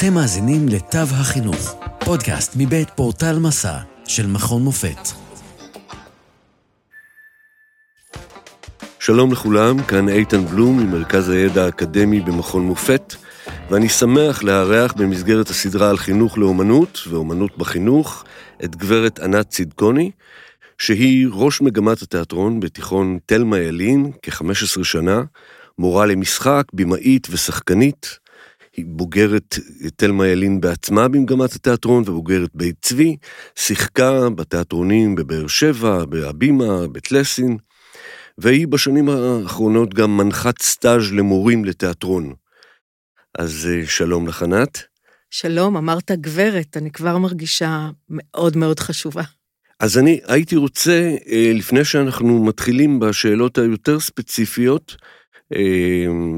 אתם מאזינים לתו החינוך, פודקאסט מבית פורטל מסע של מכון מופת. שלום לכולם, כאן איתן בלום ממרכז הידע האקדמי במכון מופת, ואני שמח לארח במסגרת הסדרה על חינוך לאומנות ואומנות בחינוך את גברת ענת צדקוני, שהיא ראש מגמת התיאטרון בתיכון תלמה ילין כ-15 שנה, מורה למשחק, במאית ושחקנית. היא בוגרת תלמה ילין בעצמה במגמת התיאטרון ובוגרת בית צבי, שיחקה בתיאטרונים בבאר שבע, בהבימה, בטלסין, והיא בשנים האחרונות גם מנחת סטאז' למורים לתיאטרון. אז אה, שלום לך, ענת. שלום, אמרת גברת, אני כבר מרגישה מאוד מאוד חשובה. אז אני הייתי רוצה, אה, לפני שאנחנו מתחילים בשאלות היותר ספציפיות,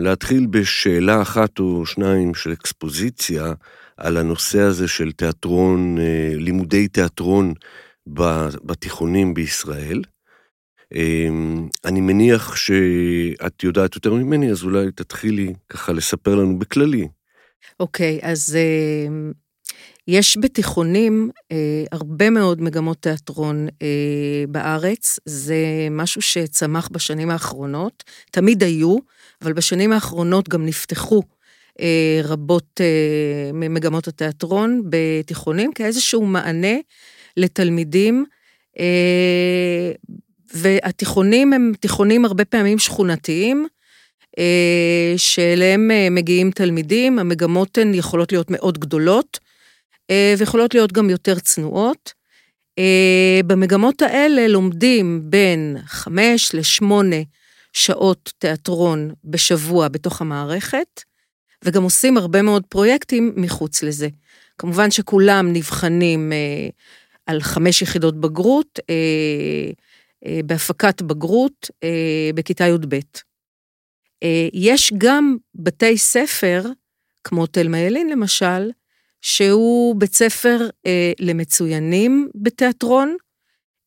להתחיל בשאלה אחת או שניים של אקספוזיציה על הנושא הזה של תיאטרון, אה, לימודי תיאטרון בתיכונים בישראל. אני מניח שאת יודעת יותר ממני, אז אולי תתחילי ככה לספר לנו בכללי. אוקיי, okay, אז יש בתיכונים אה, הרבה מאוד מגמות תיאטרון אה, בארץ, זה משהו שצמח בשנים האחרונות, תמיד היו, אבל בשנים האחרונות גם נפתחו אה, רבות אה, ממגמות התיאטרון בתיכונים כאיזשהו מענה לתלמידים, אה, והתיכונים הם תיכונים הרבה פעמים שכונתיים, אה, שאליהם אה, מגיעים תלמידים, המגמות הן יכולות להיות מאוד גדולות, ויכולות להיות גם יותר צנועות. אה, במגמות האלה לומדים בין חמש לשמונה שעות תיאטרון בשבוע בתוך המערכת, וגם עושים הרבה מאוד פרויקטים מחוץ לזה. כמובן שכולם נבחנים אה, על חמש יחידות בגרות, בהפקת בגרות בכיתה י"ב. יש גם בתי ספר, כמו תלמה ילין למשל, שהוא בית ספר אה, למצוינים בתיאטרון.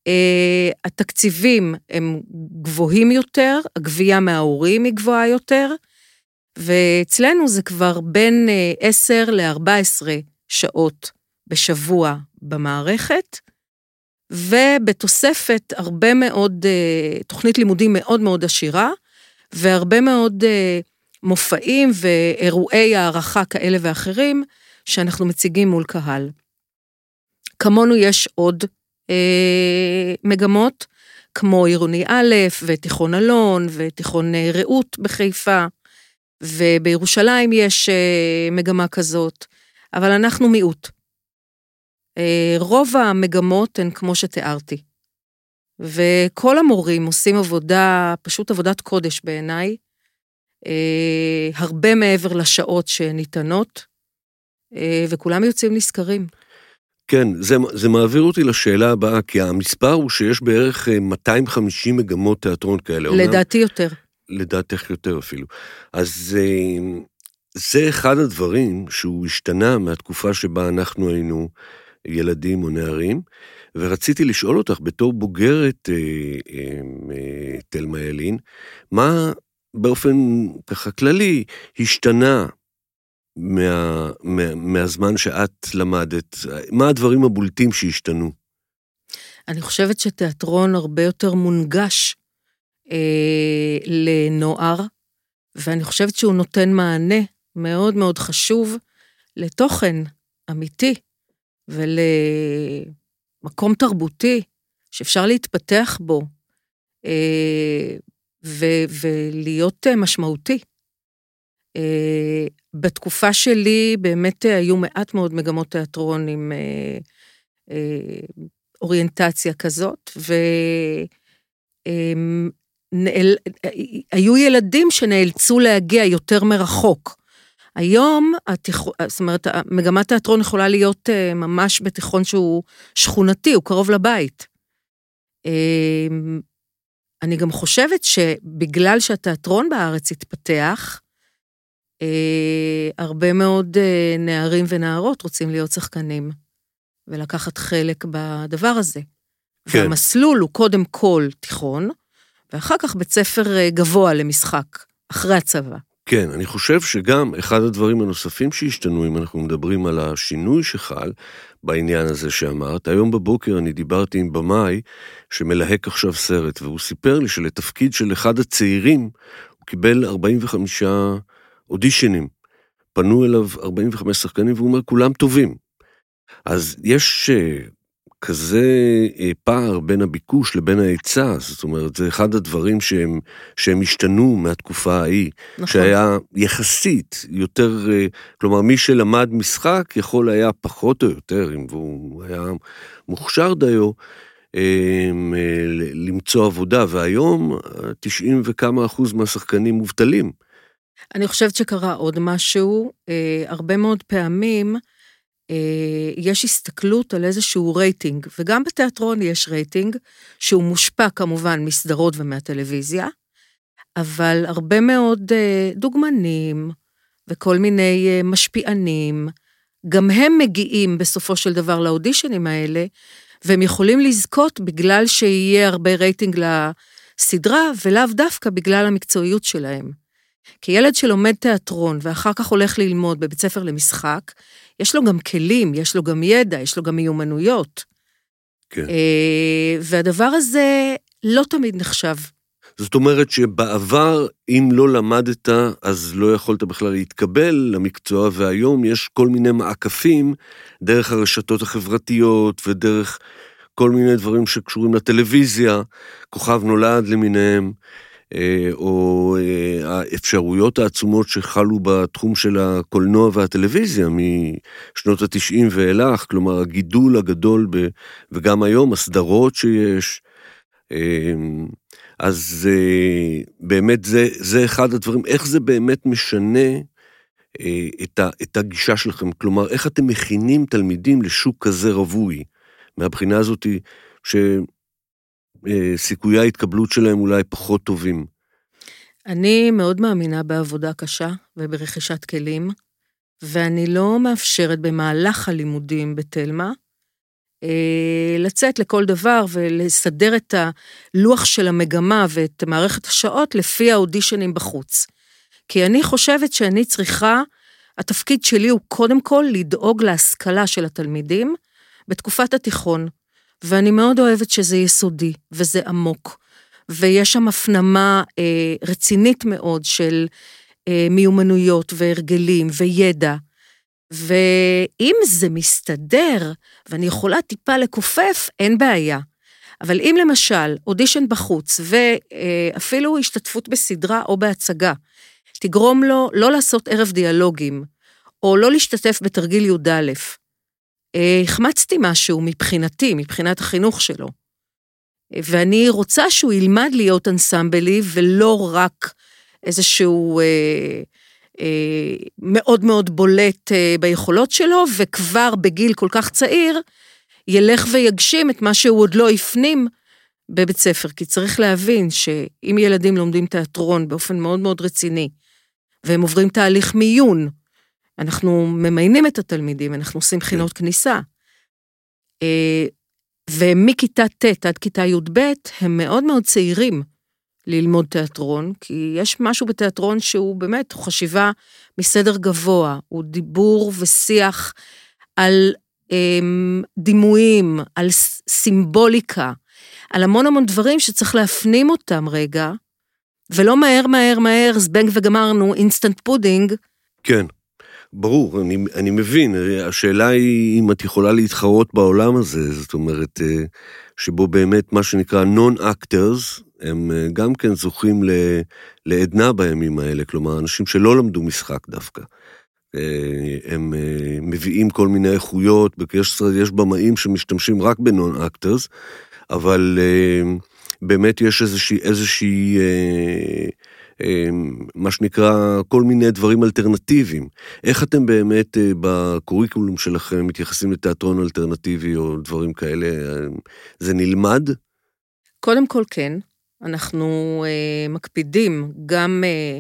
אה, התקציבים הם גבוהים יותר, הגבייה מההורים היא גבוהה יותר, ואצלנו זה כבר בין אה, 10 ל-14 שעות בשבוע במערכת, ובתוספת הרבה מאוד, אה, תוכנית לימודים מאוד מאוד עשירה, והרבה מאוד אה, מופעים ואירועי הערכה כאלה ואחרים, שאנחנו מציגים מול קהל. כמונו יש עוד אה, מגמות, כמו עירוני א' ותיכון אלון ותיכון אה, רעות בחיפה, ובירושלים יש אה, מגמה כזאת, אבל אנחנו מיעוט. אה, רוב המגמות הן כמו שתיארתי. וכל המורים עושים עבודה, פשוט עבודת קודש בעיניי, אה, הרבה מעבר לשעות שניתנות, וכולם יוצאים נשכרים. כן, זה, זה מעביר אותי לשאלה הבאה, כי המספר הוא שיש בערך 250 אה, מגמות תיאטרון כאלה. לדעתי אומר, יותר. לדעתך יותר אפילו. אז אה, זה אחד הדברים שהוא השתנה מהתקופה שבה אנחנו היינו ילדים או נערים, ורציתי לשאול אותך, בתור בוגרת אה, אה, תלמה ילין, מה באופן ככה כללי השתנה מה, מה, מהזמן שאת למדת? מה הדברים הבולטים שהשתנו? אני חושבת שתיאטרון הרבה יותר מונגש אה, לנוער, ואני חושבת שהוא נותן מענה מאוד מאוד חשוב לתוכן אמיתי ולמקום תרבותי שאפשר להתפתח בו אה, ו- ולהיות משמעותי. אה, בתקופה שלי באמת אה, היו מעט מאוד מגמות תיאטרון עם אה, אוריינטציה כזאת, והיו ילדים שנאלצו להגיע יותר מרחוק. היום, התיכ... זאת אומרת, מגמת תיאטרון יכולה להיות ממש בתיכון שהוא שכונתי, הוא קרוב לבית. אני גם חושבת שבגלל שהתיאטרון בארץ התפתח, אה, הרבה מאוד אה, נערים ונערות רוצים להיות שחקנים ולקחת חלק בדבר הזה. כן. והמסלול הוא קודם כל תיכון, ואחר כך בית ספר אה, גבוה למשחק, אחרי הצבא. כן, אני חושב שגם אחד הדברים הנוספים שהשתנו, אם אנחנו מדברים על השינוי שחל בעניין הזה שאמרת, היום בבוקר אני דיברתי עם במאי שמלהק עכשיו סרט, והוא סיפר לי שלתפקיד של אחד הצעירים, הוא קיבל 45 אודישנים. פנו אליו 45 שחקנים והוא אומר, כולם טובים. אז יש אה, כזה אה, פער בין הביקוש לבין ההיצע, זאת אומרת, זה אחד הדברים שהם, שהם השתנו מהתקופה ההיא, נכון. שהיה יחסית יותר, אה, כלומר, מי שלמד משחק יכול היה פחות או יותר, אם הוא היה מוכשר דיו, למצוא עבודה, והיום 90 וכמה אחוז מהשחקנים מובטלים. אני חושבת שקרה עוד משהו, הרבה מאוד פעמים, אה, יש הסתכלות על איזשהו רייטינג, וגם בתיאטרון יש רייטינג, שהוא מושפע כמובן מסדרות ומהטלוויזיה, אבל הרבה מאוד אה, דוגמנים וכל מיני אה, משפיענים, גם הם מגיעים בסופו של דבר לאודישנים האלה, והם יכולים לזכות בגלל שיהיה הרבה רייטינג לסדרה, ולאו דווקא בגלל המקצועיות שלהם. כי ילד שלומד תיאטרון ואחר כך הולך ללמוד בבית ספר למשחק, יש לו גם כלים, יש לו גם ידע, יש לו גם מיומנויות. כן. אה, והדבר הזה לא תמיד נחשב. זאת אומרת שבעבר, אם לא למדת, אז לא יכולת בכלל להתקבל למקצוע, והיום יש כל מיני מעקפים דרך הרשתות החברתיות ודרך כל מיני דברים שקשורים לטלוויזיה, כוכב נולד למיניהם. אה, או אה, האפשרויות העצומות שחלו בתחום של הקולנוע והטלוויזיה משנות התשעים ואילך, כלומר הגידול הגדול, ב, וגם היום הסדרות שיש. אה, אז באמת זה, זה אחד הדברים, איך זה באמת משנה את, ה, את הגישה שלכם? כלומר, איך אתם מכינים תלמידים לשוק כזה רווי? מהבחינה הזאת, ש... סיכויי ההתקבלות שלהם אולי פחות טובים. אני מאוד מאמינה בעבודה קשה וברכישת כלים, ואני לא מאפשרת במהלך הלימודים בתלמה אה, לצאת לכל דבר ולסדר את הלוח של המגמה ואת מערכת השעות לפי האודישנים בחוץ. כי אני חושבת שאני צריכה, התפקיד שלי הוא קודם כל לדאוג להשכלה של התלמידים בתקופת התיכון. ואני מאוד אוהבת שזה יסודי וזה עמוק, ויש שם הפנמה אה, רצינית מאוד של אה, מיומנויות והרגלים וידע. ואם זה מסתדר, ואני יכולה טיפה לכופף, אין בעיה. אבל אם למשל אודישן בחוץ, ואפילו השתתפות בסדרה או בהצגה, תגרום לו לא לעשות ערב דיאלוגים, או לא להשתתף בתרגיל י"א, החמצתי משהו מבחינתי, מבחינת החינוך שלו. ואני רוצה שהוא ילמד להיות אנסמבלי ולא רק איזשהו אה, אה, מאוד מאוד בולט אה, ביכולות שלו, וכבר בגיל כל כך צעיר, ילך ויגשים את מה שהוא עוד לא הפנים בבית ספר. כי צריך להבין שאם ילדים לומדים תיאטרון באופן מאוד מאוד רציני, והם עוברים תהליך מיון, אנחנו ממיינים את התלמידים, אנחנו עושים כן. בחינות כניסה. אה, ומכיתה ט' עד כיתה י"ב הם מאוד מאוד צעירים ללמוד תיאטרון, כי יש משהו בתיאטרון שהוא באמת, הוא חשיבה מסדר גבוה, הוא דיבור ושיח על אמ, דימויים, על סימבוליקה, על המון המון דברים שצריך להפנים אותם רגע, ולא מהר מהר מהר, זבנג וגמרנו, instant pudding. כן. ברור, אני, אני מבין, השאלה היא אם את יכולה להתחרות בעולם הזה, זאת אומרת, אה, שבו באמת מה שנקרא non-actors, הם אה, גם כן זוכים לעדנה בימים האלה, כלומר, אנשים שלא למדו משחק דווקא. אה, הם מביאים כל מיני איכויות, יש, יש במאים שמשתמשים רק ב non-actors, אבל באמת יש איזושהי, איזושהי מה שנקרא כל מיני דברים אלטרנטיביים. איך אתם באמת אה, ב curriculum שלכם מתייחסים לתיאטרון אלטרנטיבי או דברים כאלה? זה נלמד? קודם כל כן. אנחנו אה, מקפידים גם אה,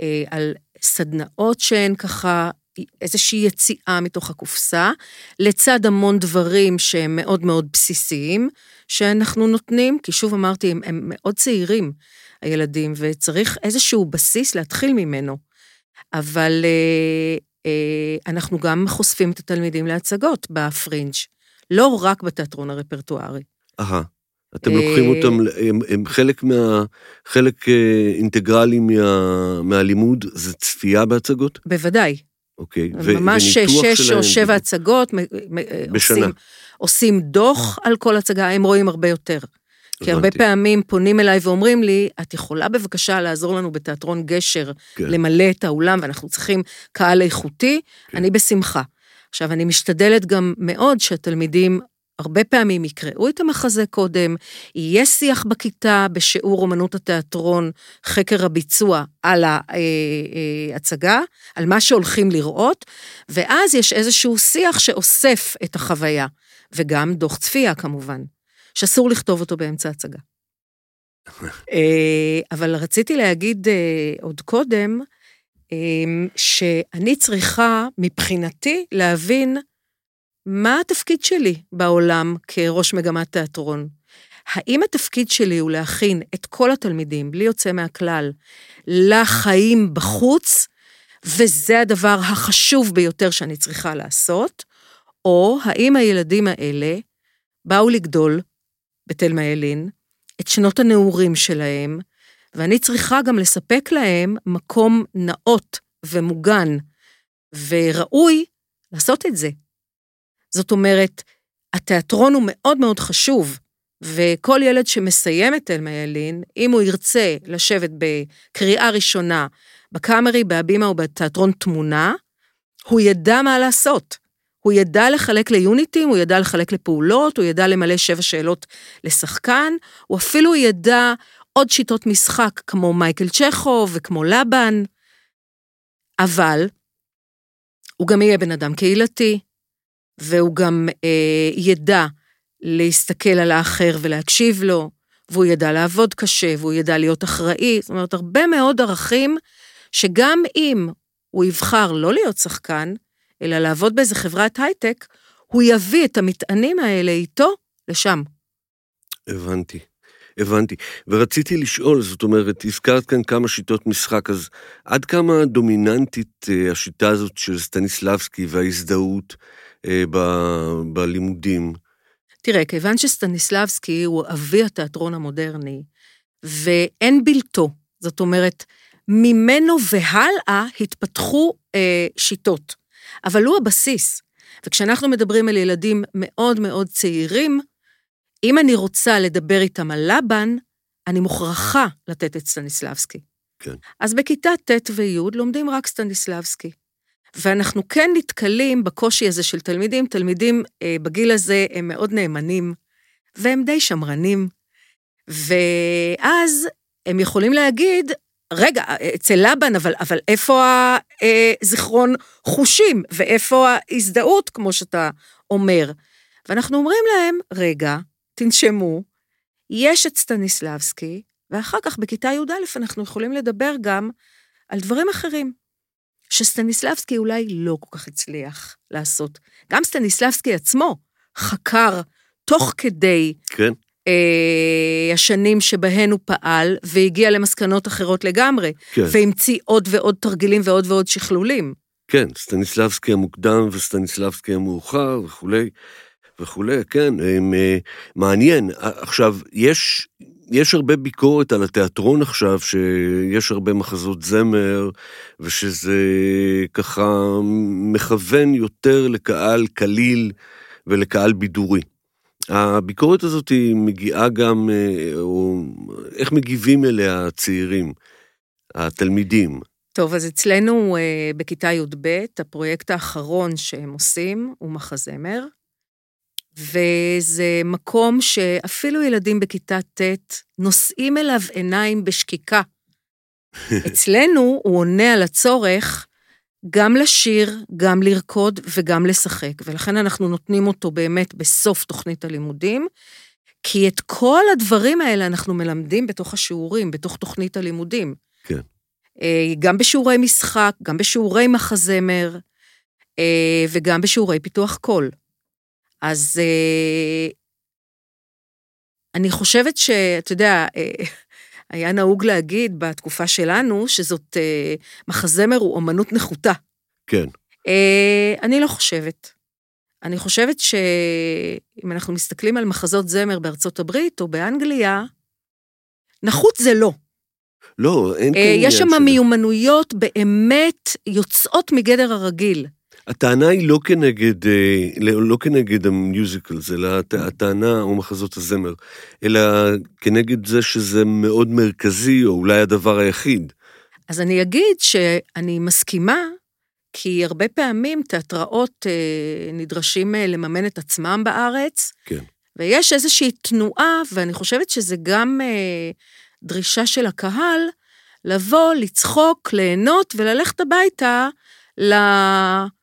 אה, על סדנאות שהן ככה איזושהי יציאה מתוך הקופסה, לצד המון דברים שהם מאוד מאוד בסיסיים, שאנחנו נותנים, כי שוב אמרתי, הם, הם מאוד צעירים. הילדים, וצריך איזשהו בסיס להתחיל ממנו. אבל אה, אה, אנחנו גם חושפים את התלמידים להצגות בפרינג', לא רק בתיאטרון הרפרטוארי. אהה. אתם לוקחים אותם, הם, הם חלק מה... חלק אינטגרלי מה, מהלימוד, זה צפייה בהצגות? בוודאי. אוקיי, ו- ממש שש שלהם, או שבע הצגות. בשנה. עושים, עושים דוח על כל הצגה, הם רואים הרבה יותר. כי הרבה פעמים פונים אליי ואומרים לי, את יכולה בבקשה לעזור לנו בתיאטרון גשר, כן. למלא את האולם, ואנחנו צריכים קהל איכותי? כן. אני בשמחה. עכשיו, אני משתדלת גם מאוד שהתלמידים הרבה פעמים יקראו את המחזה קודם, יהיה שיח בכיתה בשיעור אומנות התיאטרון, חקר הביצוע על ההצגה, אה, על מה שהולכים לראות, ואז יש איזשהו שיח שאוסף את החוויה, וגם דוח צפייה כמובן. שאסור לכתוב אותו באמצע הצגה. אה, אבל רציתי להגיד אה, עוד קודם, אה, שאני צריכה, מבחינתי, להבין מה התפקיד שלי בעולם כראש מגמת תיאטרון. האם התפקיד שלי הוא להכין את כל התלמידים, בלי יוצא מהכלל, לחיים בחוץ, וזה הדבר החשוב ביותר שאני צריכה לעשות, או האם הילדים האלה באו לגדול בתלמה ילין, את שנות הנעורים שלהם, ואני צריכה גם לספק להם מקום נאות ומוגן, וראוי לעשות את זה. זאת אומרת, התיאטרון הוא מאוד מאוד חשוב, וכל ילד שמסיים את תלמה ילין, אם הוא ירצה לשבת בקריאה ראשונה בקאמרי, בהבימה או בתיאטרון תמונה, הוא ידע מה לעשות. הוא ידע לחלק ליוניטים, הוא ידע לחלק לפעולות, הוא ידע למלא שבע שאלות לשחקן, הוא אפילו ידע עוד שיטות משחק כמו מייקל צ'כוב וכמו לבן, אבל הוא גם יהיה בן אדם קהילתי, והוא גם אה, ידע להסתכל על האחר ולהקשיב לו, והוא ידע לעבוד קשה, והוא ידע להיות אחראי, זאת אומרת, הרבה מאוד ערכים שגם אם הוא יבחר לא להיות שחקן, אלא לעבוד באיזה חברת הייטק, הוא יביא את המטענים האלה איתו לשם. הבנתי. הבנתי. ורציתי לשאול, זאת אומרת, הזכרת כאן כמה שיטות משחק, אז עד כמה דומיננטית אה, השיטה הזאת של סטניסלבסקי וההזדהות אה, ב, בלימודים? תראה, כיוון שסטניסלבסקי הוא אבי התיאטרון המודרני, ואין בלתו, זאת אומרת, ממנו והלאה התפתחו אה, שיטות. אבל הוא הבסיס. וכשאנחנו מדברים על ילדים מאוד מאוד צעירים, אם אני רוצה לדבר איתם על לבן, אני מוכרחה לתת את סטניסלבסקי. כן. אז בכיתה ט' וי' לומדים רק סטניסלבסקי. ואנחנו כן נתקלים בקושי הזה של תלמידים. תלמידים אה, בגיל הזה הם מאוד נאמנים, והם די שמרנים. ואז הם יכולים להגיד, רגע, אצל לבן, אבל, אבל איפה הזיכרון חושים, ואיפה ההזדהות, כמו שאתה אומר? ואנחנו אומרים להם, רגע, תנשמו, יש את סטניסלבסקי, ואחר כך בכיתה י"א אנחנו יכולים לדבר גם על דברים אחרים, שסטניסלבסקי אולי לא כל כך הצליח לעשות. גם סטניסלבסקי עצמו חקר תוך כדי כן. אה, השנים שבהן הוא פעל, והגיע למסקנות אחרות לגמרי, כן. והמציא עוד ועוד תרגילים ועוד ועוד שכלולים. כן, סטניסלבסקי המוקדם וסטניסלבסקי המאוחר וכולי, וכולי, כן, הם, אה, מעניין. עכשיו, יש, יש הרבה ביקורת על התיאטרון עכשיו, שיש הרבה מחזות זמר, ושזה ככה מכוון יותר לקהל קליל ולקהל בידורי. הביקורת הזאת היא מגיעה גם, אה, או איך מגיבים אליה הצעירים, התלמידים? טוב, אז אצלנו אה, בכיתה י"ב, הפרויקט האחרון שהם עושים הוא מחזמר, וזה מקום שאפילו ילדים בכיתה ט' נושאים אליו עיניים בשקיקה. אצלנו הוא עונה על הצורך גם לשיר, גם לרקוד וגם לשחק, ולכן אנחנו נותנים אותו באמת בסוף תוכנית הלימודים, כי את כל הדברים האלה אנחנו מלמדים בתוך השיעורים, בתוך תוכנית הלימודים. כן. אה, גם בשיעורי משחק, גם בשיעורי מחזמר, אה, וגם בשיעורי פיתוח קול. אז אה, אני חושבת שאתה יודע, היה נהוג להגיד בתקופה שלנו שזאת, אה, מחזמר הוא אומנות נחותה. כן. אה, אני לא חושבת. אני חושבת שאם אנחנו מסתכלים על מחזות זמר בארצות הברית או באנגליה, נחות זה לא. לא, אין כאן אה, עניין יש שם של- מיומנויות באמת יוצאות מגדר הרגיל. הטענה היא לא כנגד, אה, לא לא כנגד המיוזיקלס, אלא הט- הטענה, או מחזות הזמר, אלא כנגד זה שזה מאוד מרכזי, או אולי הדבר היחיד. אז אני אגיד שאני מסכימה, כי הרבה פעמים תיאטראות אה, נדרשים אה, לממן את עצמם בארץ, כן. ויש איזושהי תנועה, ואני חושבת שזה גם דרישה של הקהל, לבוא, לצחוק, ליהנות וללכת הביתה לעשרות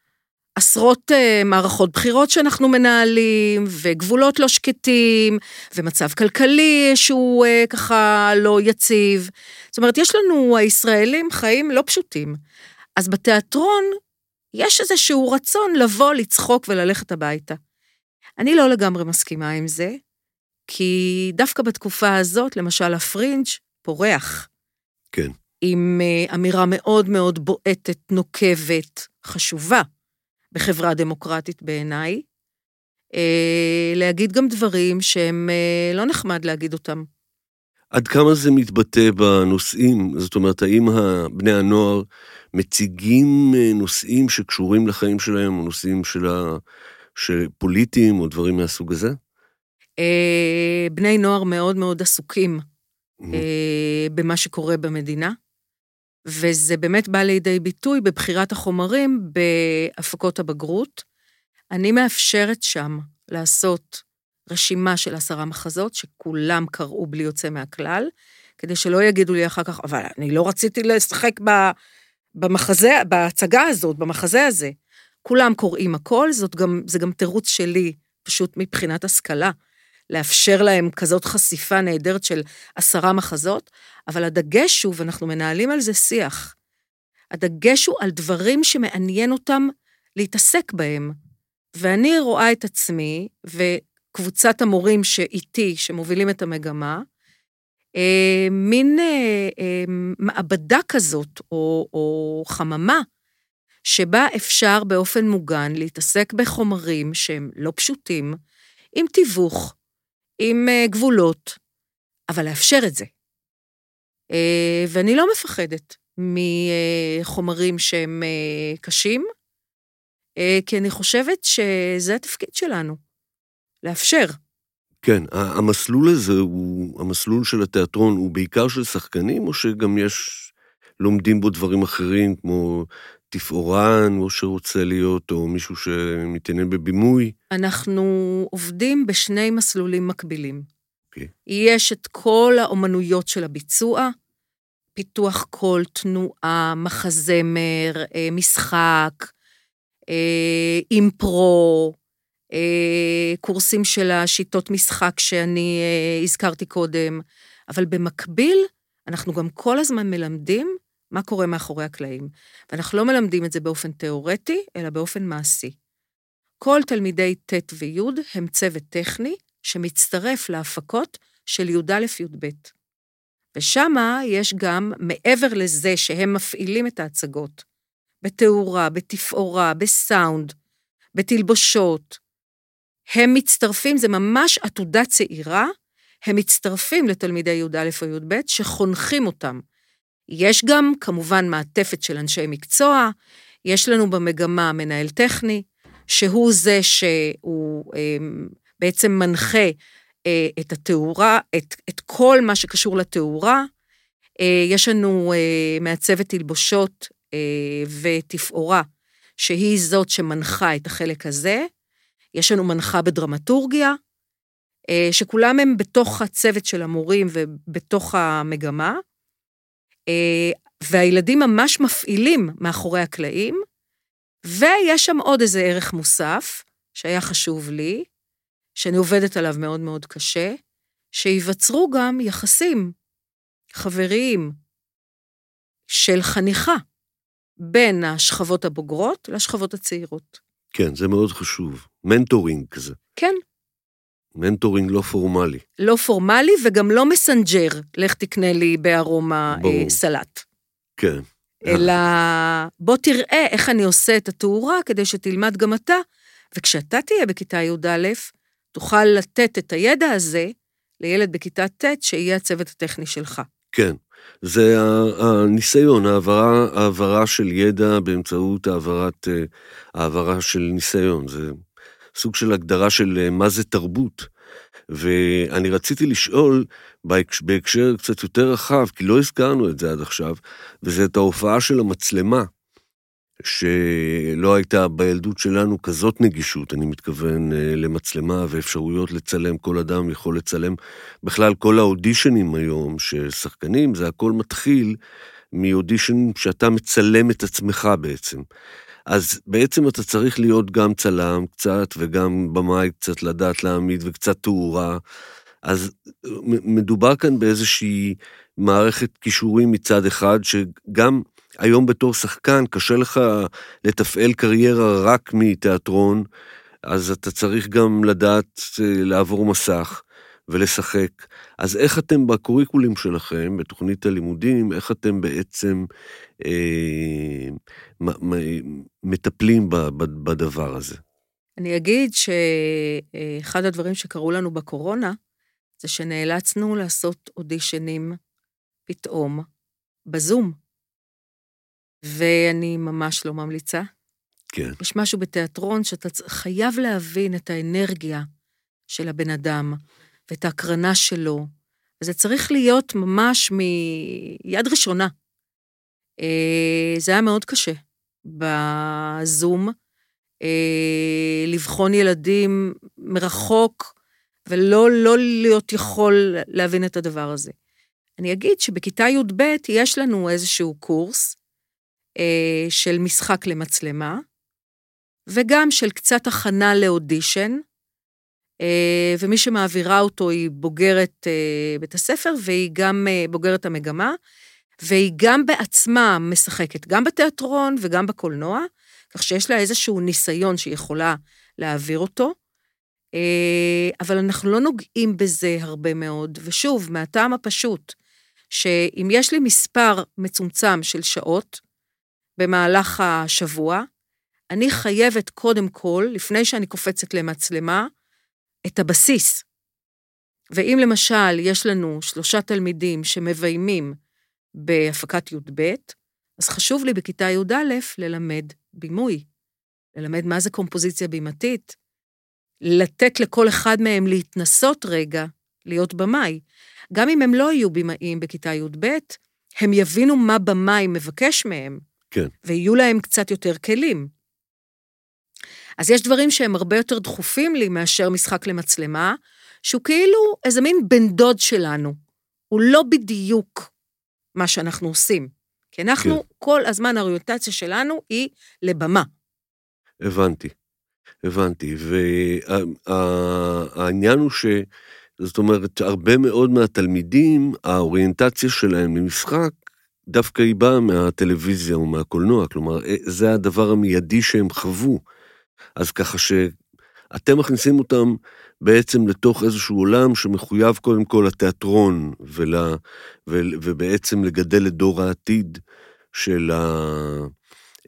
אה, מערכות בחירות שאנחנו מנהלים, וגבולות לא שקטים, ומצב כלכלי שהוא אה, ככה לא יציב. זאת אומרת, יש לנו, הישראלים, חיים לא פשוטים. אז בתיאטרון יש איזשהו רצון לבוא, לצחוק וללכת הביתה. אני לא לגמרי מסכימה עם זה, כי דווקא בתקופה הזאת, למשל הפרינג' פורח. כן. עם אה, אמירה מאוד מאוד בועטת, נוקבת, חשובה, בחברה דמוקרטית בעיניי. אה, להגיד גם דברים שהם אה, לא נחמד להגיד אותם. עד כמה זה מתבטא בנושאים? זאת אומרת, האם בני הנוער מציגים אה, נושאים שקשורים לחיים שלהם, או נושאים של ה... שפוליטיים, או דברים מהסוג הזה? בני נוער מאוד מאוד עסוקים Mm. אה, במה שקורה במדינה, וזה באמת בא לידי ביטוי בבחירת החומרים בהפקות הבגרות. אני מאפשרת שם לעשות רשימה של עשרה מחזות, שכולם קראו בלי יוצא מהכלל, כדי שלא יגידו לי אחר כך, אבל אני לא רציתי לשחק במחזה, בהצגה הזאת, במחזה הזה. כולם קוראים הכל, זאת גם, זה גם תירוץ שלי, פשוט מבחינת השכלה, לאפשר להם כזאת חשיפה נהדרת של עשרה מחזות, אבל הדגש הוא, ואנחנו מנהלים על זה שיח, הדגש הוא על דברים שמעניין אותם להתעסק בהם. ואני רואה את עצמי, וקבוצת המורים שאיתי, שמובילים את המגמה, אה, מין אה, אה, מעבדה כזאת, או, או חממה, שבה אפשר באופן מוגן להתעסק בחומרים שהם לא פשוטים, עם תיווך, עם אה, גבולות, אבל לאפשר את זה. אה, ואני לא מפחדת מחומרים שהם אה, קשים, כי אני חושבת שזה התפקיד שלנו, לאפשר. כן, המסלול הזה הוא, המסלול של התיאטרון הוא בעיקר של שחקנים, או שגם יש, לומדים בו דברים אחרים, כמו תפאורן, או שרוצה להיות, או מישהו שמתעניין בבימוי? אנחנו עובדים בשני מסלולים מקבילים. אוקיי. יש את כל האומנויות של הביצוע, פיתוח קול, תנועה, מחזמר, אה, משחק, אה, אימפרו, אה, קורסים של השיטות משחק שאני הזכרתי קודם, אבל במקביל, אנחנו גם כל הזמן מלמדים מה קורה מאחורי הקלעים. ואנחנו לא מלמדים את זה באופן תיאורטי, אלא באופן מעשי. כל תלמידי ט' וי' הם צוות טכני שמצטרף להפקות של י"א-י"ב. ושמה יש גם, מעבר לזה שהם מפעילים את ההצגות, בתאורה, בתפאורה, בסאונד, בתלבושות, הם מצטרפים, זה ממש עתודה צעירה, הם מצטרפים לתלמידי י"א או י"ב שחונכים אותם. יש גם, כמובן, מעטפת של אנשי מקצוע, יש לנו במגמה מנהל טכני, שהוא זה שהוא אה, בעצם מנחה אה, את התאורה, את, את כל מה שקשור לתאורה. אה, יש לנו אה, מעצבת תלבושות ותפאורה, שהיא זאת שמנחה את החלק הזה. יש לנו מנחה בדרמטורגיה, שכולם הם בתוך הצוות של המורים ובתוך המגמה, והילדים ממש מפעילים מאחורי הקלעים, ויש שם עוד איזה ערך מוסף, שהיה חשוב לי, שאני עובדת עליו מאוד מאוד קשה, שייווצרו גם יחסים חבריים של חניכה בין השכבות הבוגרות לשכבות הצעירות. כן, זה מאוד חשוב. mentoring כזה. כן, mentoring לא פורמלי. לא פורמלי וגם לא messenger, לך תקנה לי בארומה ברור. אה, סלט. כן. אלא בוא תראה איך אני עושה את התאורה כדי שתלמד גם אתה, וכשאתה תהיה בכיתה י"א, תוכל לתת את הידע הזה לילד בכיתה ט', שיהיה הצוות הטכני שלך. כן. זה הניסיון, העברה, העברה של ידע באמצעות העברת, אה, העברה של ניסיון. זה סוג של הגדרה של אה, מה זה תרבות. ואני רציתי לשאול בהקש- בהקשר קצת יותר רחב, כי לא הזכרנו את זה עד עכשיו, וזה את ההופעה של המצלמה, שלא הייתה בילדות שלנו כזאת נגישות, אני מתכוון אה, למצלמה ואפשרויות לצלם, כל אדם יכול לצלם. בכלל, כל האודישנים היום של שחקנים, זה הכל מתחיל מאודישן שאתה מצלם את עצמך בעצם. אז בעצם אתה צריך להיות גם צלם קצת, וגם במאי קצת לדעת להעמיד, וקצת תאורה. אז מדובר כאן באיזושהי מערכת כישורים מצד אחד, שגם היום בתור שחקן קשה לך לתפעל קריירה רק מתיאטרון, אז אתה צריך גם לדעת אה, לעבור מסך ולשחק. אז איך אתם בקוריקולים שלכם, בתוכנית הלימודים, איך אתם בעצם אה, מ- מ- מטפלים ב- ב- בדבר הזה? אני אגיד שאחד הדברים שקרו לנו בקורונה, זה שנאלצנו לעשות אודישנים פתאום בזום. ואני ממש לא ממליצה. כן, יש משהו בתיאטרון שאתה חייב להבין את האנרגיה של הבן אדם ואת ההקרנה שלו, וזה צריך להיות ממש מיד ראשונה. אה, זה היה מאוד קשה בזום, אה, לבחון ילדים מרחוק, ולא לא להיות יכול להבין את הדבר הזה. אני אגיד שבכיתה י"ב יש לנו איזשהו קורס אה, של משחק למצלמה, וגם של קצת הכנה לאודישן, ומי שמעבירה אותו היא בוגרת אה, בית הספר, והיא גם אה, בוגרת המגמה, והיא גם בעצמה משחקת, גם בתיאטרון וגם בקולנוע, כך שיש לה איזשהו ניסיון שהיא יכולה להעביר אותו, אה, אבל אנחנו לא נוגעים בזה הרבה מאוד, ושוב, מהטעם הפשוט, שאם יש לי מספר מצומצם של שעות במהלך השבוע, אני חייבת קודם כל, לפני שאני קופצת למצלמה, את הבסיס. ואם למשל יש לנו שלושה תלמידים שמביימים בהפקת י"ב, אז חשוב לי בכיתה י"א ללמד בימוי, ללמד מה זה קומפוזיציה בימתית, לתת לכל אחד מהם להתנסות רגע, להיות במאי. גם אם הם לא יהיו במאים בכיתה י"ב, הם יבינו מה במאי מבקש מהם, כן. ויהיו להם קצת יותר כלים. אז יש דברים שהם הרבה יותר דחופים לי מאשר משחק למצלמה, שהוא כאילו איזה מין בן דוד שלנו. הוא לא בדיוק מה שאנחנו עושים. כי אנחנו, כן. כל הזמן האוריינטציה שלנו היא לבמה. הבנתי, הבנתי. והעניין הוא ש... זאת אומרת, הרבה מאוד מהתלמידים, האוריינטציה שלהם למשחק, דווקא היא באה מהטלוויזיה או מהקולנוע, כלומר, אה, זה הדבר המיידי שהם חוו. אז ככה שאתם מכניסים אותם בעצם לתוך איזשהו עולם שמחויב קודם כל לתיאטרון, ול, ו, ובעצם לגדל את דור העתיד של ה...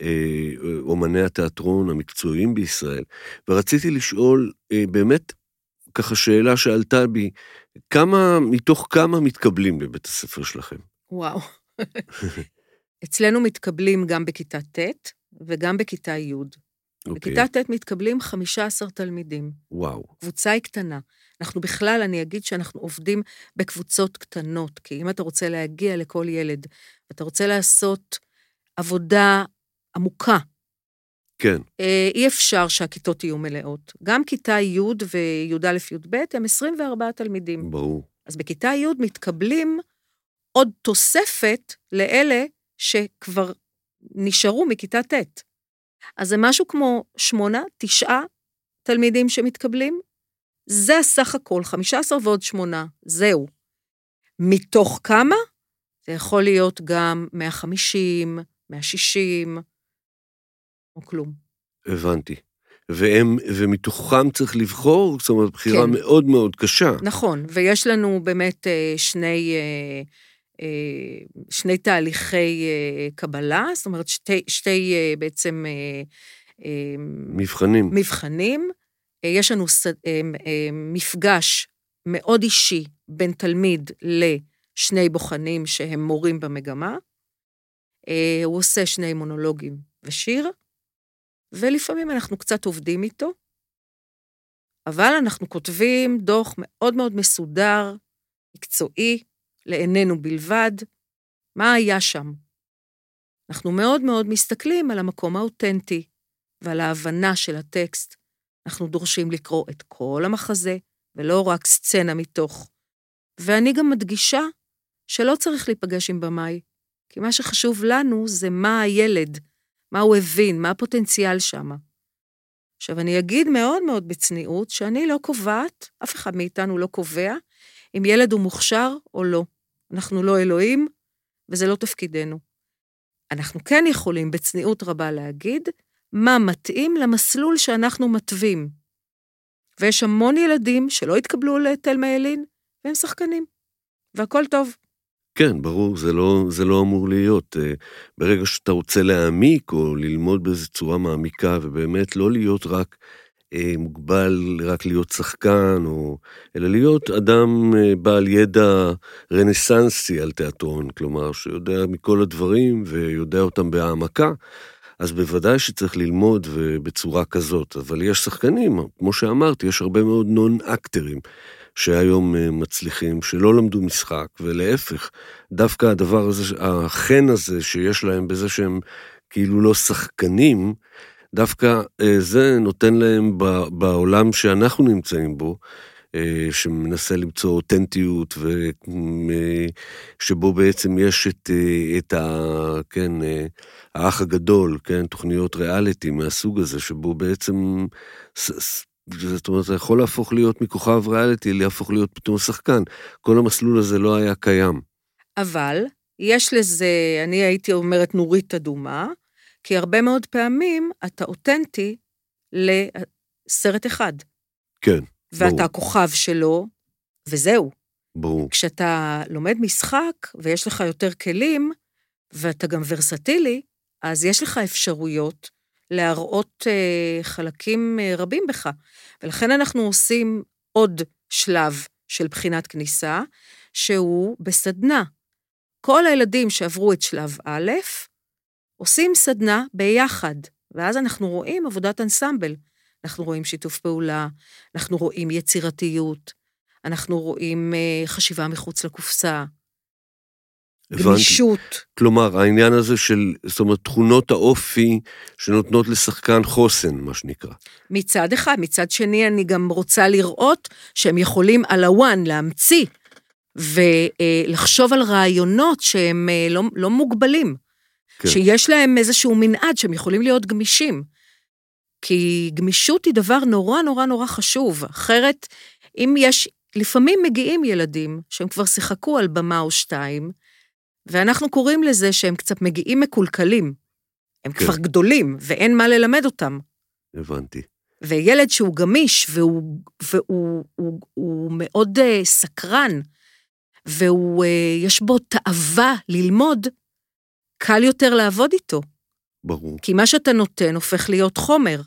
אה, אומני התיאטרון המקצועיים בישראל. ורציתי לשאול, אה, באמת, ככה שאלה שעלתה בי, כמה, מתוך כמה מתקבלים לבית הספר שלכם? וואו. אצלנו מתקבלים גם בכיתה ט' וגם בכיתה י'. אוקיי, בכיתה ט' מתקבלים 15 תלמידים. וואו, קבוצה היא קטנה. אנחנו בכלל, אני אגיד שאנחנו עובדים בקבוצות קטנות, כי אם אתה רוצה להגיע לכל ילד, ואתה רוצה לעשות עבודה עמוקה, כן, אה, אי אפשר שהכיתות יהיו מלאות. גם כיתה י' וי"א י"ב הם 24 תלמידים. ברור. אז בכיתה י' מתקבלים עוד תוספת לאלה שכבר נשארו מכיתה ט'. אז זה משהו כמו שמונה, תשעה תלמידים שמתקבלים. זה הסך הכל, 15 ועוד שמונה, זהו. מתוך כמה? זה יכול להיות גם 150, 160, או כלום. הבנתי. והם, ומתוכם צריך לבחור, זאת אומרת, בחירה כן. מאוד מאוד קשה. נכון, ויש לנו באמת אה, שני, אה, שני תהליכי אה, קבלה, זאת אומרת, שתי, שתי אה, בעצם אה, אה, מבחנים. מבחנים. אה, יש לנו אה, אה, מפגש מאוד אישי בין תלמיד לשני בוחנים שהם מורים במגמה. אה, הוא עושה שני מונולוגים ושיר, ולפעמים אנחנו קצת עובדים איתו, אבל אנחנו כותבים דוח מאוד מאוד מסודר, מקצועי, לעינינו בלבד, מה היה שם. אנחנו מאוד מאוד מסתכלים על המקום האותנטי ועל ההבנה של הטקסט. אנחנו דורשים לקרוא את כל המחזה, ולא רק סצנה מתוך. ואני גם מדגישה שלא צריך להיפגש עם במאי, כי מה שחשוב לנו זה מה הילד, מה הוא הבין, מה הפוטנציאל שם. עכשיו, אני אגיד מאוד מאוד בצניעות שאני לא קובעת, אף אחד מאיתנו לא קובע, אם ילד הוא מוכשר או לא. אנחנו לא אלוהים, וזה לא תפקידנו. אנחנו כן יכולים בצניעות רבה להגיד מה מתאים למסלול שאנחנו מתווים. ויש המון ילדים שלא התקבלו לתלמה ילין, והם שחקנים. והכל טוב. כן, ברור, זה לא, זה לא אמור להיות. אה, ברגע שאתה רוצה להעמיק או ללמוד באיזו צורה מעמיקה, ובאמת לא להיות רק מוגבל, רק להיות שחקן, או, אלא להיות אדם אה, בעל ידע רנסנסי על תיאטרון, כלומר, שיודע מכל הדברים ויודע אותם בהעמקה, אז בוודאי שצריך ללמוד בצורה כזאת. אבל יש שחקנים, כמו שאמרתי, יש הרבה מאוד נון-אקטרים. שהיום אה, מצליחים, שלא למדו משחק, ולהפך, דווקא הדבר הזה, החן הזה שיש להם בזה שהם כאילו לא שחקנים, דווקא אה, זה נותן להם בעולם שאנחנו נמצאים בו, אה, שמנסה למצוא אותנטיות, ושבו בעצם יש את, את ה... כן, האח הגדול, כן, תוכניות ריאליטי מהסוג הזה, שבו בעצם זאת אומרת, אתה יכול להפוך להיות מכוכב ריאליטי, להפוך להיות פתאום שחקן. כל המסלול הזה לא היה קיים. אבל יש לזה, אני הייתי אומרת נורית אדומה, כי הרבה מאוד פעמים אתה אותנטי לסרט אחד. כן, ואתה ברור. הכוכב שלו, וזהו. ברור. כשאתה לומד משחק ויש לך יותר כלים, ואתה גם ורסטילי, אז יש לך אפשרויות להראות אה, חלקים אה, רבים בך. ולכן אנחנו עושים עוד שלב של בחינת כניסה, שהוא בסדנה. כל הילדים שעברו את שלב א', עושים סדנה ביחד, ואז אנחנו רואים עבודת אנסמבל. אנחנו רואים שיתוף פעולה, אנחנו רואים יצירתיות, אנחנו רואים אה, חשיבה מחוץ לקופסה, הבנתי. גמישות. כלומר, העניין הזה של, זאת אומרת, תכונות האופי שנותנות לשחקן חוסן, מה שנקרא. מצד אחד. מצד שני, אני גם רוצה לראות שהם יכולים על הוואן להמציא ולחשוב על רעיונות שהם אה, לא, לא מוגבלים. כן. שיש להם איזשהו מנעד שהם יכולים להיות גמישים. כי גמישות היא דבר נורא נורא נורא חשוב. אחרת, אם יש, לפעמים מגיעים ילדים שהם כבר שיחקו על במה או שתיים, ואנחנו קוראים לזה שהם קצת מגיעים מקולקלים. הם כן. כבר גדולים, ואין מה ללמד אותם. הבנתי. וילד שהוא גמיש, והוא, והוא הוא, הוא מאוד uh, סקרן, והוא, uh, יש בו תאווה ללמוד, קל יותר לעבוד איתו. ברור. כי מה שאתה נותן הופך להיות חומר.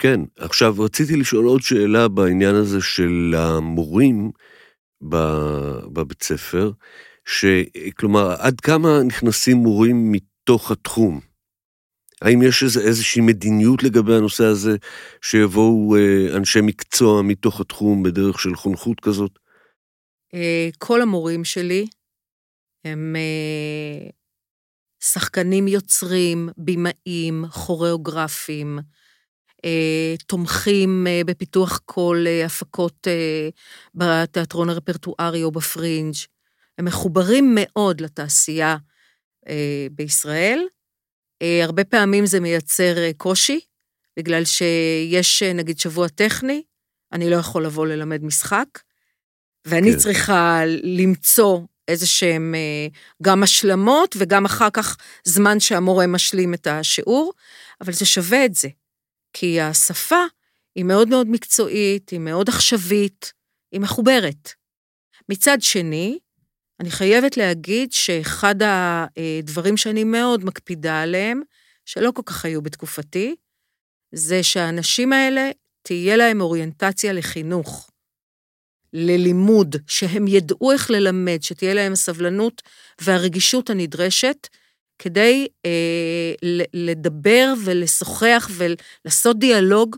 כן, עכשיו רציתי לשאול עוד שאלה בעניין הזה של המורים בבית ספר, שכלומר, עד כמה נכנסים מורים מתוך התחום? האם יש איזו, איזושהי מדיניות לגבי הנושא הזה, שיבואו אה, אנשי מקצוע מתוך התחום בדרך של חונכות כזאת? אה, כל המורים שלי הם אה, שחקנים יוצרים, בימאים, כוריאוגרפים, אה, תומכים אה, בפיתוח כל אה, הפקות בתיאטרון הרפרטוארי או בפרינג'. הם מחוברים מאוד לתעשייה בישראל. הרבה פעמים זה מייצר קושי, בגלל שיש נגיד שבוע טכני, אני לא יכול לבוא ללמד משחק, ואני כן. צריכה למצוא איזה שהם אה, גם השלמות וגם אחר כך זמן שהמורה משלים את השיעור, אבל זה שווה את זה. כי השפה היא מאוד מאוד מקצועית, היא מאוד עכשווית, היא מחוברת. מצד שני, אני חייבת להגיד שאחד הדברים שאני מאוד מקפידה עליהם, שלא כל כך היו בתקופתי, זה שהאנשים האלה, תהיה להם אוריינטציה לחינוך, ללימוד, שהם ידעו איך ללמד, שתהיה להם הסבלנות והרגישות הנדרשת כדי אה, לדבר ולשוחח ולעשות דיאלוג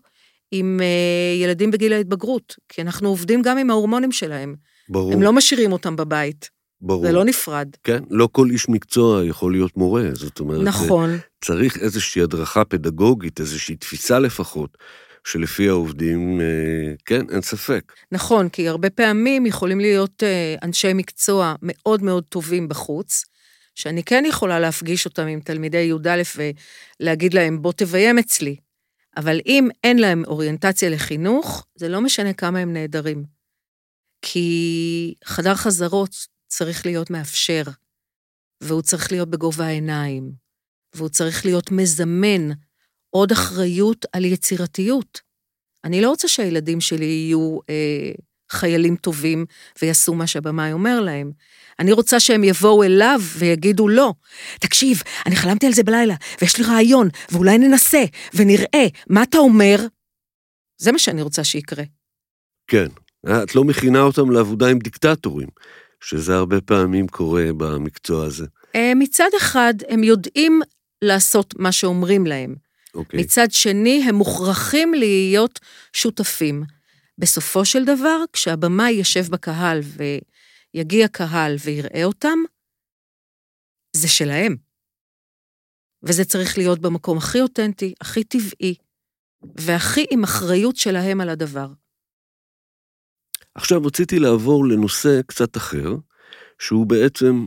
עם אה, ילדים בגיל ההתבגרות, כי אנחנו עובדים גם עם ההורמונים שלהם. ברור. הם לא משאירים אותם בבית. ברור. זה לא נפרד. כן, לא כל איש מקצוע יכול להיות מורה, זאת אומרת... נכון. צריך איזושהי הדרכה פדגוגית, איזושהי תפיסה לפחות, שלפי העובדים, אה, כן, אין ספק. נכון, כי הרבה פעמים יכולים להיות אה, אנשי מקצוע מאוד מאוד טובים בחוץ, שאני כן יכולה להפגיש אותם עם תלמידי י"א ולהגיד להם, בוא תביים אצלי. אבל אם אין להם אוריינטציה לחינוך, זה לא משנה כמה הם נהדרים. כי חדר חזרות צריך להיות מאפשר, והוא צריך להיות בגובה העיניים, והוא צריך להיות מזמן עוד אחריות על יצירתיות. אני לא רוצה שהילדים שלי יהיו אה, חיילים טובים ויעשו מה שהבמאי אומר להם. אני רוצה שהם יבואו אליו ויגידו לא. תקשיב, אני חלמתי על זה בלילה, ויש לי רעיון, ואולי ננסה, ונראה, מה אתה אומר? זה מה שאני רוצה שיקרה. כן, את לא מכינה אותם לעבודה עם דיקטטורים, שזה הרבה פעמים קורה במקצוע הזה. אה, מצד אחד, הם יודעים לעשות מה שאומרים להם. אוקיי. מצד שני, הם מוכרחים להיות שותפים. בסופו של דבר, כשהבמאי יושב בקהל ויגיע קהל ויראה אותם, זה שלהם. וזה צריך להיות במקום הכי אותנטי, הכי טבעי, והכי עם אחריות שלהם על הדבר. עכשיו רציתי לעבור לנושא קצת אחר, שהוא בעצם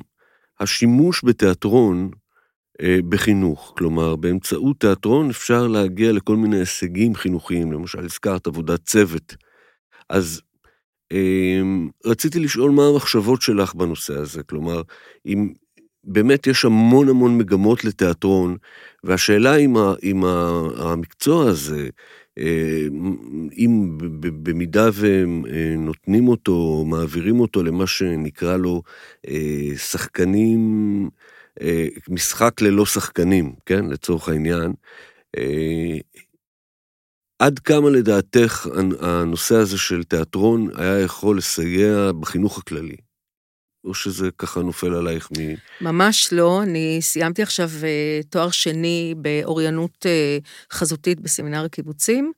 השימוש בתיאטרון בחינוך. כלומר, באמצעות תיאטרון אפשר להגיע לכל מיני הישגים חינוכיים, למשל הזכרת עבודת צוות. אז אה, רציתי לשאול מה המחשבות שלך בנושא הזה, כלומר, אם באמת יש המון המון מגמות לתיאטרון, והשאלה אם, ה, אם ה, המקצוע הזה, אה, אם במידה והם אה, נותנים אותו, מעבירים אותו למה שנקרא לו אה, שחקנים, משחק ללא שחקנים, כן, לצורך העניין, עד כמה לדעתך הנושא הזה של תיאטרון היה יכול לסייע בחינוך הכללי? או שזה ככה נופל עלייך מ... ממש לא, אני סיימתי עכשיו אה, תואר שני באוריינות אה, חזותית בסמינר הקיבוצים,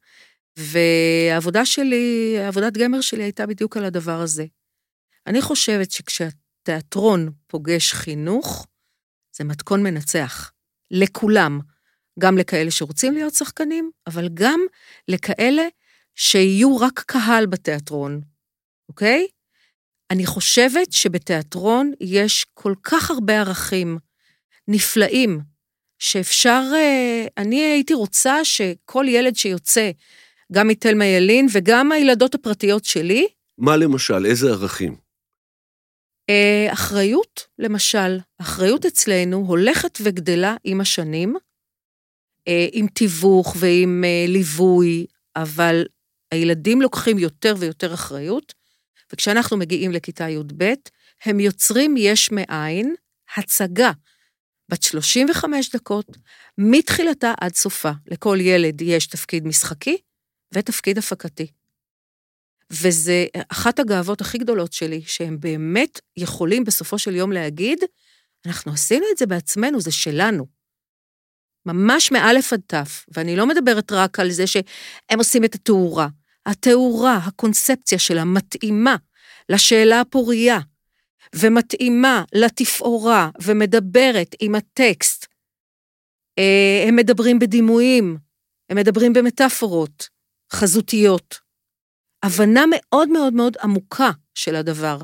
והעבודה שלי, עבודת גמר שלי הייתה בדיוק על הדבר הזה. אני חושבת שכשהתיאטרון פוגש חינוך, זה מתכון מנצח. לכולם. גם לכאלה שרוצים להיות שחקנים, אבל גם לכאלה שיהיו רק קהל בתיאטרון, אוקיי? אני חושבת שבתיאטרון יש כל כך הרבה ערכים נפלאים, שאפשר, אה, אני הייתי רוצה שכל ילד שיוצא, גם מתלמה ילין וגם הילדות הפרטיות שלי, מה למשל? איזה ערכים? אה, אחריות, למשל. אחריות אצלנו הולכת וגדלה עם השנים, אה, עם תיווך ועם ליווי, אבל הילדים לוקחים יותר ויותר אחריות, וכשאנחנו מגיעים לכיתה י"ב, הם יוצרים יש מאין הצגה בת 35 דקות, מתחילתה עד סופה. לכל ילד יש תפקיד משחקי ותפקיד הפקתי. וזה אחת הגאוות הכי גדולות שלי, שהם באמת יכולים בסופו של יום להגיד, אנחנו עשינו את זה בעצמנו, זה שלנו. ממש מאלף עד תף, ואני לא מדברת רק על זה שהם עושים את התאורה. התאורה, הקונספציה שלה מתאימה לשאלה הפורייה, ומתאימה לתפאורה, ומדברת עם הטקסט. אה, הם מדברים בדימויים, הם מדברים במטאפורות חזותיות. הבנה מאוד מאוד מאוד עמוקה של הדבר.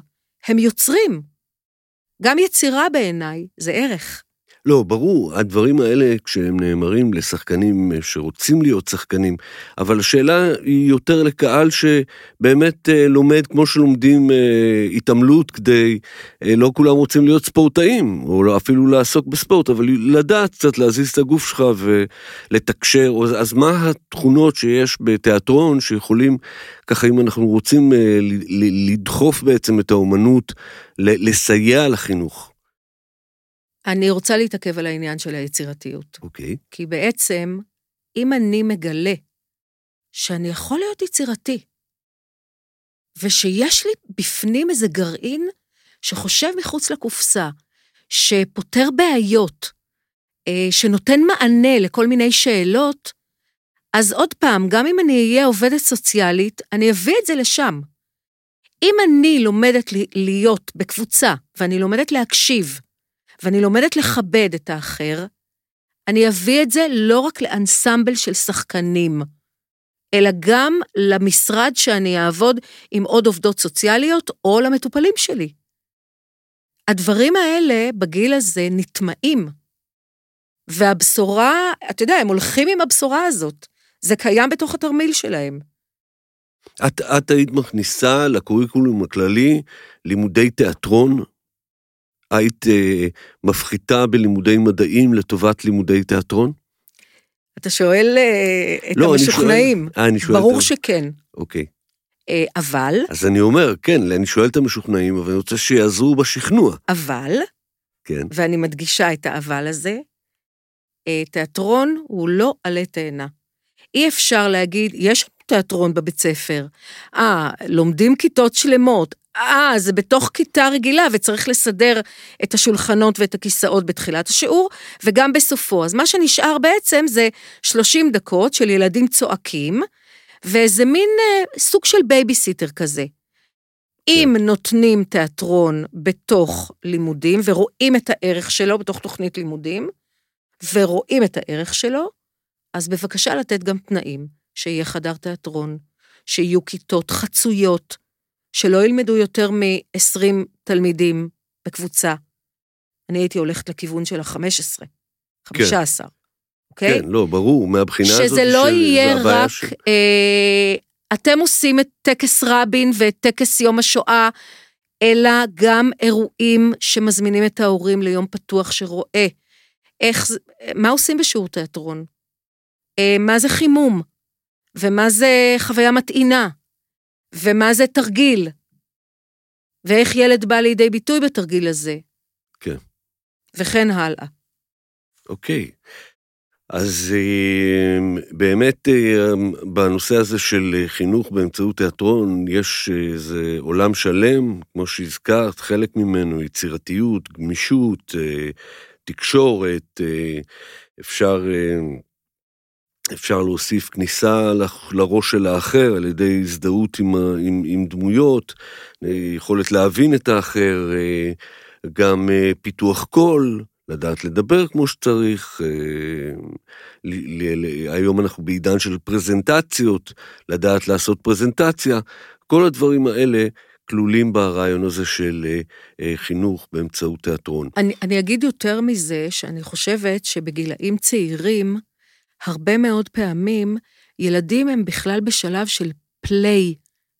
הם יוצרים. גם יצירה בעיניי זה ערך. לא, ברור, הדברים האלה, כשהם נאמרים לשחקנים שרוצים להיות שחקנים, אבל השאלה היא יותר לקהל שבאמת אה, לומד כמו שלומדים אה, התעמלות כדי, אה, לא כולם רוצים להיות ספורטאים, או לא, אפילו לעסוק בספורט, אבל לדעת קצת להזיז את הגוף שלך ולתקשר, אז מה התכונות שיש בתיאטרון שיכולים, ככה אם אנחנו רוצים לדחוף בעצם את האומנות, לסייע לחינוך? אני רוצה להתעכב על העניין של היצירתיות. אוקיי. Okay. כי בעצם, אם אני מגלה שאני יכול להיות יצירתי, ושיש לי בפנים איזה גרעין שחושב מחוץ לקופסה, שפותר בעיות, אה, שנותן מענה לכל מיני שאלות, אז עוד פעם, גם אם אני אהיה עובדת סוציאלית, אני אביא את זה לשם. אם אני לומדת להיות בקבוצה, ואני לומדת להקשיב, ואני לומדת לכבד את האחר, אני אביא את זה לא רק לאנסמבל של שחקנים, אלא גם למשרד שאני אעבוד עם עוד עובדות סוציאליות או למטופלים שלי. הדברים האלה בגיל הזה נטמעים. והבשורה, אתה יודע, הם הולכים עם הבשורה הזאת. זה קיים בתוך התרמיל שלהם. את, את היית מכניסה לקוריקולום הכללי לימודי תיאטרון היית אה, מפחיתה בלימודי מדעים לטובת לימודי תיאטרון? אתה שואל אה, את לא, המשוכנעים. אני שואל, אה, אני שואל ברור את... שכן. אוקיי. אה, אבל... אז אני אומר, כן, אני שואל את המשוכנעים, אבל אני רוצה שיעזרו בשכנוע. אבל, כן. ואני מדגישה את האבל הזה, אה, תיאטרון הוא לא עלה תאנה. אי אפשר להגיד, יש תיאטרון בבית ספר. אה, לומדים כיתות שלמות. אה, זה בתוך כיתה רגילה וצריך לסדר את השולחנות ואת הכיסאות בתחילת השיעור וגם בסופו. אז מה שנשאר בעצם זה 30 דקות של ילדים צועקים ואיזה מין אה, סוג של בייביסיטר כזה. אם כן. נותנים תיאטרון בתוך לימודים ורואים את הערך שלו בתוך תוכנית לימודים, ורואים את הערך שלו, אז בבקשה לתת גם תנאים, שיהיה חדר תיאטרון, שיהיו כיתות חצויות, שלא ילמדו יותר מ-20 תלמידים בקבוצה. אני הייתי הולכת לכיוון של ה-15, 15, כן. אוקיי? כן, לא, ברור, מהבחינה הזאת... שזה לא יהיה רק, ש... אה, אתם עושים את טקס רבין ואת טקס יום השואה, אלא גם אירועים שמזמינים את ההורים ליום פתוח שרואה איך, מה עושים בשיעור תיאטרון? אה, מה זה חימום? ומה זה חוויה מטעינה? ומה זה תרגיל, ואיך ילד בא לידי ביטוי בתרגיל הזה. כן. וכן הלאה. אוקיי. אז אה, באמת אה, בנושא הזה של חינוך באמצעות תיאטרון, יש איזה עולם שלם, כמו שהזכרת, חלק ממנו יצירתיות, גמישות, אה, תקשורת, אפשר אפשר להוסיף כניסה לראש של האחר על ידי הזדהות עם, עם, עם דמויות, אה, יכולת להבין את האחר, אה, גם אה, פיתוח קול, לדעת לדבר כמו שצריך. היום אנחנו בעידן של פרזנטציות, לדעת לעשות פרזנטציה. כל הדברים האלה כלולים ברעיון הזה של חינוך באמצעות תיאטרון. אני, אני אגיד יותר מזה, שאני חושבת שבגילאים צעירים, הרבה מאוד פעמים ילדים הם בכלל בשלב של פליי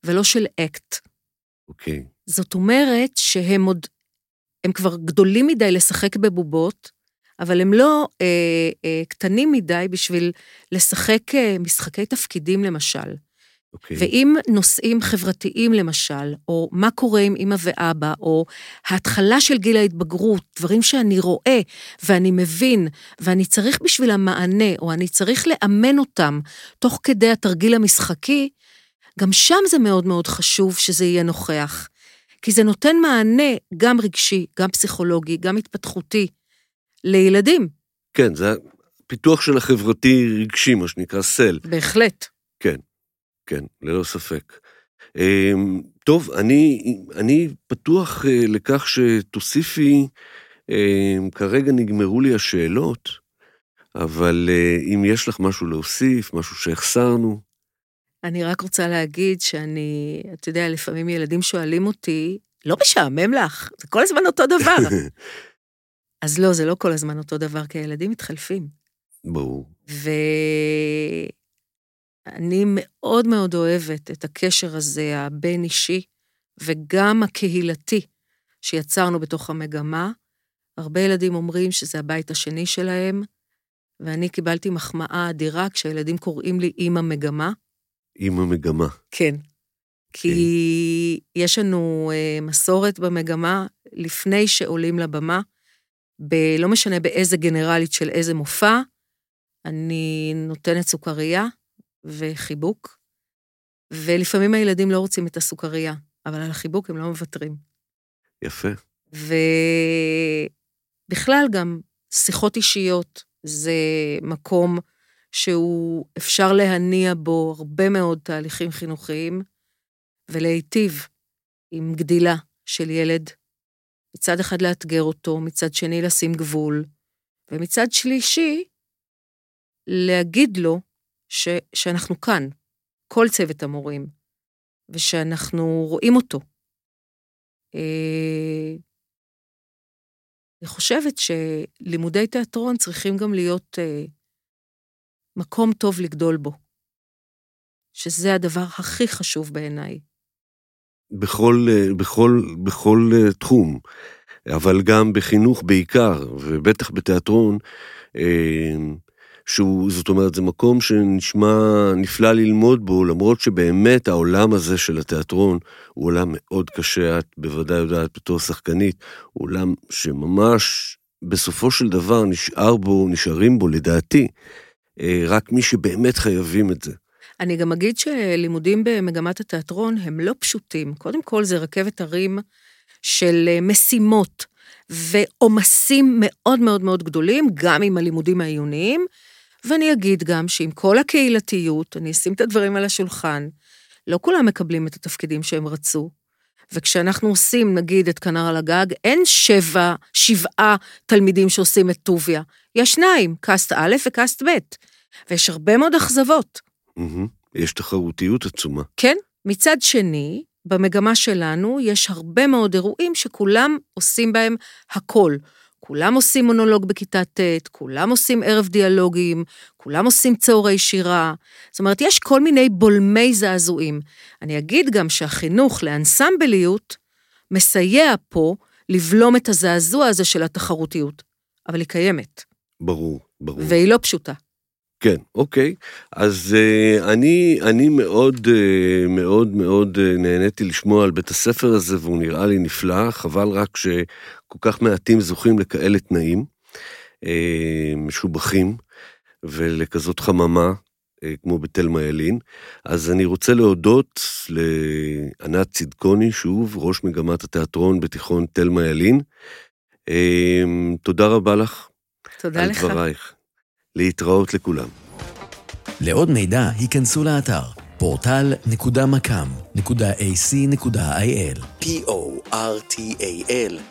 ולא של אקט. אוקיי. Okay. זאת אומרת שהם עוד, הם כבר גדולים מדי לשחק בבובות, אבל הם לא אה, אה, קטנים מדי בשביל לשחק אה, משחקי תפקידים למשל. Okay. אוקיי. ואם נושאים חברתיים למשל, או מה קורה עם אמא ואבא, או ההתחלה של גיל ההתבגרות, דברים שאני רואה ואני מבין, ואני צריך בשביל המענה, או אני צריך לאמן אותם תוך כדי התרגיל המשחקי, גם שם זה מאוד מאוד חשוב שזה יהיה נוכח. כי זה נותן מענה גם רגשי, גם פסיכולוגי, גם התפתחותי, לילדים. כן, זה הפיתוח של החברתי-רגשי, מה שנקרא סל. בהחלט. כן. ללא ספק. אמ, טוב, אני, אני פתוח אה, לכך שתוסיפי, אמ, כרגע נגמרו לי השאלות, אבל אה, אם יש לך משהו להוסיף, משהו שהחסרנו. אני רק רוצה להגיד שאני, אתה יודע, לפעמים ילדים שואלים אותי, לא משעמם לך? זה כל הזמן אותו דבר. אז לא, זה לא כל הזמן אותו דבר, כי הילדים מתחלפים. ברור. ואני מאוד מאוד אוהבת את הקשר הזה, הבין-אישי, וגם הקהילתי שיצרנו בתוך המגמה. הרבה ילדים אומרים שזה הבית השני שלהם, ואני קיבלתי מחמאה אדירה כשהילדים קוראים לי אימא מגמה. אימא מגמה. כן. כי יש לנו uh, מסורת במגמה, לפני שעולים לבמה, ב- לא משנה באיזה גנרלית של איזה מופע, אני נותנת סוכריה וחיבוק, ולפעמים הילדים לא רוצים את הסוכריה, אבל על החיבוק הם לא מוותרים. יפה. ובכלל גם שיחות אישיות זה מקום שהוא אפשר להניע בו הרבה מאוד תהליכים חינוכיים, ולהיטיב עם גדילה של ילד. מצד אחד לאתגר אותו, מצד שני לשים גבול, ומצד שלישי, להגיד לו ש, שאנחנו כאן, כל צוות המורים, ושאנחנו רואים אותו. אה, אני חושבת שלימודי תיאטרון צריכים גם להיות אה, מקום טוב לגדול בו, שזה הדבר הכי חשוב בעיניי. בכל, אה, בכל, בכל אה, תחום, אבל גם בחינוך בעיקר, ובטח בתיאטרון, אה, שהוא, זאת אומרת, זה מקום שנשמע נפלא ללמוד בו, למרות שבאמת העולם הזה של התיאטרון הוא עולם מאוד קשה, את בוודאי יודעת בתור שחקנית, הוא עולם שממש בסופו של דבר נשאר בו, נשארים בו, לדעתי, רק מי שבאמת חייבים את זה. אני גם אגיד שלימודים במגמת התיאטרון הם לא פשוטים. קודם כל, זה רכבת הרים של אה, משימות ועומסים מאוד מאוד מאוד גדולים, גם עם הלימודים העיוניים. ואני אגיד גם שעם כל הקהילתיות, אני אשים את הדברים על השולחן, לא כולם מקבלים את התפקידים שהם רצו. וכשאנחנו עושים, נגיד, את כנר על הגג, אין שבע, שבעה תלמידים שעושים את טוביה. יש שניים, קאסט א' וקאסט ב', ויש הרבה מאוד אכזבות. יש תחרותיות עצומה. כן. מצד שני, במגמה שלנו יש הרבה מאוד אירועים שכולם עושים בהם הכל. כולם עושים מונולוג בכיתה ט', כולם עושים ערב דיאלוגים, כולם עושים צהרי שירה. זאת אומרת, יש כל מיני בולמי זעזועים. אני אגיד גם שהחינוך לאנסמבליות מסייע פה לבלום את הזעזוע הזה של התחרותיות, אבל היא קיימת. ברור, ברור. והיא לא פשוטה. כן, אוקיי. אז uh, אני, אני מאוד, uh, מאוד, מאוד uh, נהניתי לשמוע על בית הספר הזה, והוא נראה לי נפלא, חבל רק שכל כך מעטים זוכים לכאלה תנאים, uh, משובחים, ולכזאת חממה, uh, כמו בתלמה ילין. אז אני רוצה להודות לענת צדקוני, שוב, ראש מגמת התיאטרון בתיכון תלמה ילין. Uh, תודה רבה לך. תודה על לך. על דברייך. להתראות לכולם. לעוד מידע, היכנסו לאתר פורטל.מקאם.ac.il p-o-r-t-a-l